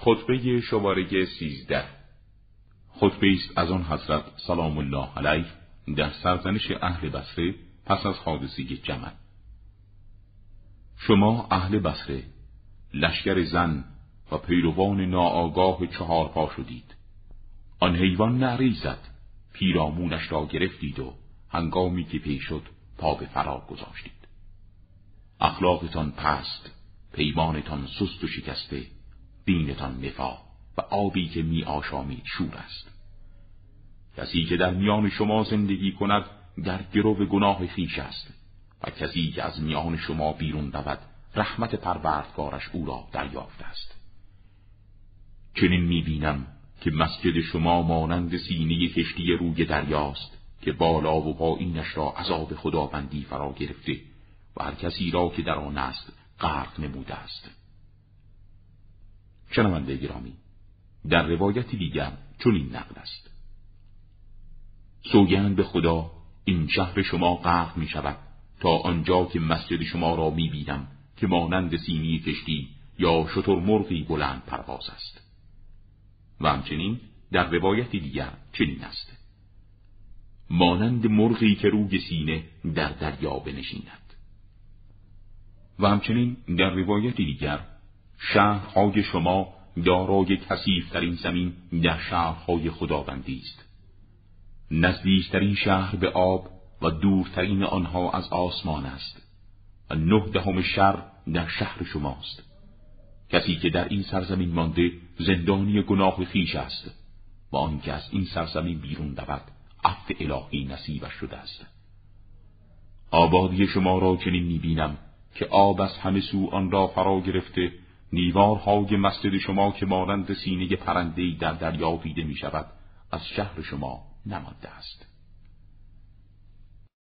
خطبه شماره سیزده. خطبه است از آن حضرت سلام الله علیه در سرزنش اهل بصره پس از حادثه جمل شما اهل بصره لشکر زن و پیروان ناآگاه چهار پا شدید. آن حیوان نعری زد پیرامونش را گرفتید و هنگامی که پی شد پا به فرار گذاشتید. اخلاقتان پست پیمانتان سست و شکسته دینتان نفا و آبی که می آشامید شور است. کسی که در میان شما زندگی کند در گرو گناه خیش است و کسی که از میان شما بیرون رود رحمت پروردگارش او را دریافته است. چنین می‌بینم که مسجد شما مانند سینه کشتی روی دریاست که بالا و پایینش را عذاب خداوندی فرا گرفته و هر کسی را که در آن است غرق نموده است. شنونده گرامی در روایتی دیگر چنین نقل است. سوگند به خدا این شهر شما غرق می شود تا آنجا که مسجد شما را می بینم که مانند سینی کشتی یا شتر مرغی بلند پرواز است. و همچنین در روایتی دیگر چنین است. مانند مرغی که روی سینه در دریا بنشیند. و همچنین در روایتی دیگر شهرهای شما دارای کثیف در این زمین در شهرهای خداوندی است. نزدیکترین شهر به آب و دورترین آنها از آسمان است و نه دهم شر در شهر شماست. کسی که در این سرزمین مانده زندانی گناه خیش است و آنکه از این سرزمین بیرون رود عفو الهی نصیبش شده است. آبادی شما را چنین می‌بینم که آب از همه سو آن را فرا گرفته نیوارهای مسجد شما که مانند سینه پرندهی در دریا دیده می شود از شهر شما نمانده است.